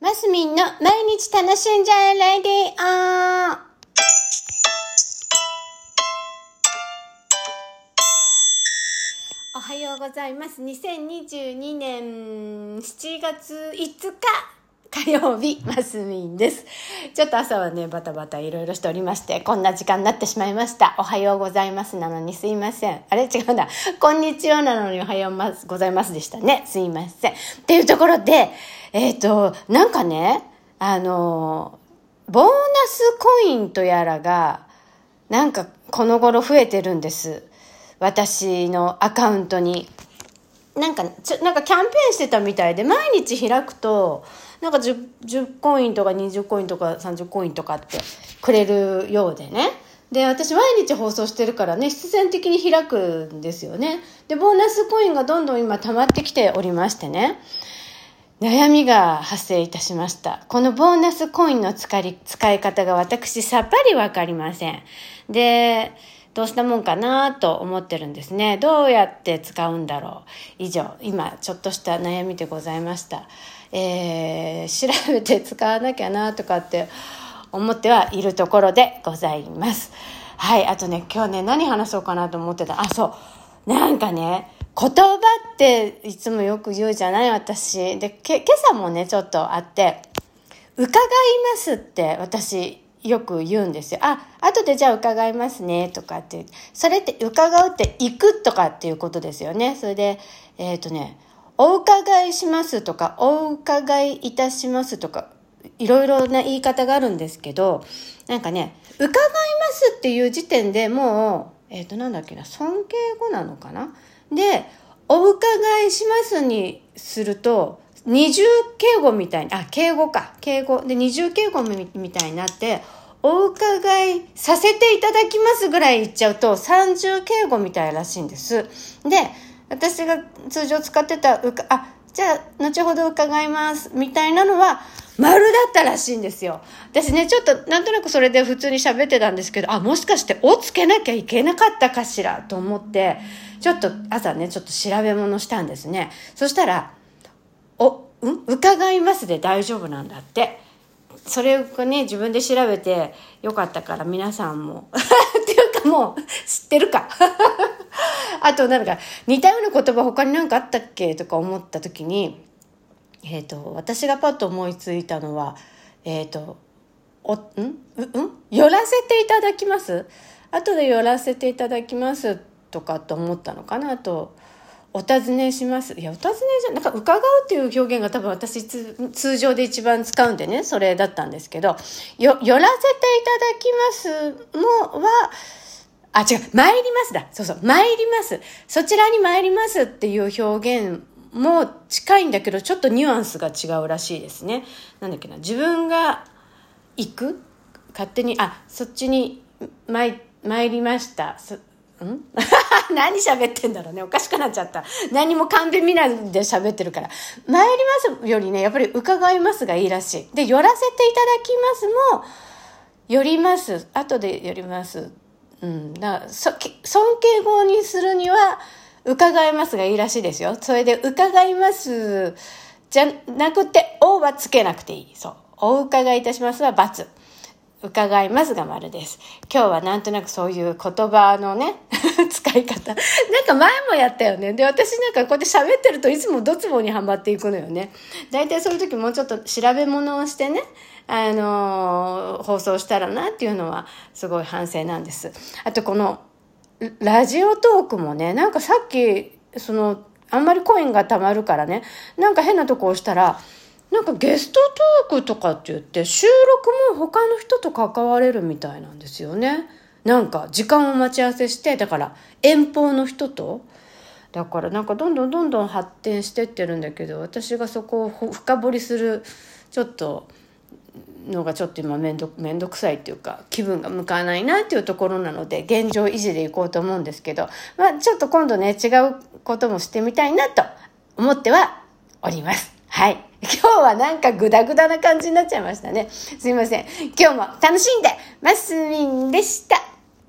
マスミンの毎日楽しんじゃえレディオおはようございます。2022年7月5日火曜日、マスミンです。ちょっと朝はね、バタバタいろいろしておりまして、こんな時間になってしまいました。おはようございますなのにすいません。あれ？違うな。こんにちはなのにおはようございますでしたね。すいません。っていうところで、えっ、と、なんかね、あの、ボーナスコインとやらが、なんかこの頃増えてるんです。私のアカウントに。なんか、ちょ、なんかキャンペーンしてたみたいで、毎日開くと、なんか 10, 10コインとか20コインとか30コインとかってくれるようでね。で、私毎日放送してるからね、必然的に開くんですよね。で、ボーナスコインがどんどん今溜まってきておりましてね。悩みが発生いたしました。このボーナスコインの使い使い方が私さっぱりわかりません。で、どうしたもんかなと思ってるんですね。どうやって使うんだろう。以上、今ちょっとした悩みでございました。えー、調べて使わなきゃなとかって思ってはいるところでございます。はい、あとね、今日ね、何話そうかなと思ってた。あ、そう。なんかね、言葉っていつもよく言うじゃない？私。で、け、今朝もね、ちょっとあって、伺いますって私よく言うんですよ。あ、後でじゃあ伺いますねとかって。それって伺うって行くとかっていうことですよね。それで、えっ、ー、とね、お伺いしますとか、お伺いいたしますとか、いろいろな言い方があるんですけど、なんかね、伺いますっていう時点でもう、えっ、ー、となんだっけな、尊敬語なのかな？で、お伺いしますにすると、二重敬語みたいに、あ、敬語か。敬語。で、二重敬語みたいになって、お伺いさせていただきますぐらい言っちゃうと、三重敬語みたいらしいんです。で、私が通常使ってた、うか、あ、じゃあ、後ほど伺います、みたいなのは、丸だったらしいんですよ。私ね、ちょっと、なんとなくそれで普通に喋ってたんですけど、あ、もしかして、おつけなきゃいけなかったかしら、と思って、ちょっと朝ね、ちょっと調べ物したんですね。そしたら、伺いますで大丈夫なんだって。それをね、自分で調べてよかったから皆さんも。っていうかもう、知ってるか。あとなんか、似たような言葉他に何かあったっけ？とか思った時に、えっ、ー、と、私がパッと思いついたのは、えっ、ー、と、お、ん？う、ん？寄らせていただきます後で寄らせていただきますとかと思ったのかなと。お尋ねします。いや、お尋ねじゃ、なんか伺うっていう表現が多分私通常で一番使うんでね、それだったんですけど、よ、寄らせていただきますもは、あ、違う、参りますだ。そうそう、参ります。そちらに参りますっていう表現も近いんだけど、ちょっとニュアンスが違うらしいですね。なんだっけな、自分が行く？勝手に、あ、そっちに参、参りました。ん？何喋ってんだろうね。おかしくなっちゃった。何も勘弁見ないで喋ってるから。参りますよりね、やっぱり伺いますがいいらしい。で、寄らせていただきますも、寄ります。後で寄ります。うん。だから、尊敬語にするには、伺いますがいいらしいですよ。それで、伺いますじゃなくて、おはつけなくていい。そう。お伺いいたしますは×。伺いますが丸です。今日はなんとなくそういう言葉のね、使い方。なんか前もやったよね。で、私なんかこうやって喋ってるといつもドツボにはまっていくのよね。大体そういう時もうちょっと調べ物をしてね、あのー、放送したらなっていうのはすごい反省なんです。あとこの、ラジオトークもね、なんかさっき、その、あんまりコインが貯まるからね、なんか変なとこ押したら、なんかゲストトークとかって言って収録も他の人と関われるみたいなんですよね。なんか時間を待ち合わせして、だから遠方の人と。だからなんかどんどんどんどん発展してってるんだけど、私がそこを深掘りするちょっとのがちょっと今めんどめんどくさいっていうか気分が向かないなっていうところなので現状維持でいこうと思うんですけど、まあちょっと今度ね違うこともしてみたいなと思ってはおります。はい。今日はなんかグダグダな感じになっちゃいましたね。すいません。今日も楽しんで、ますみんでした。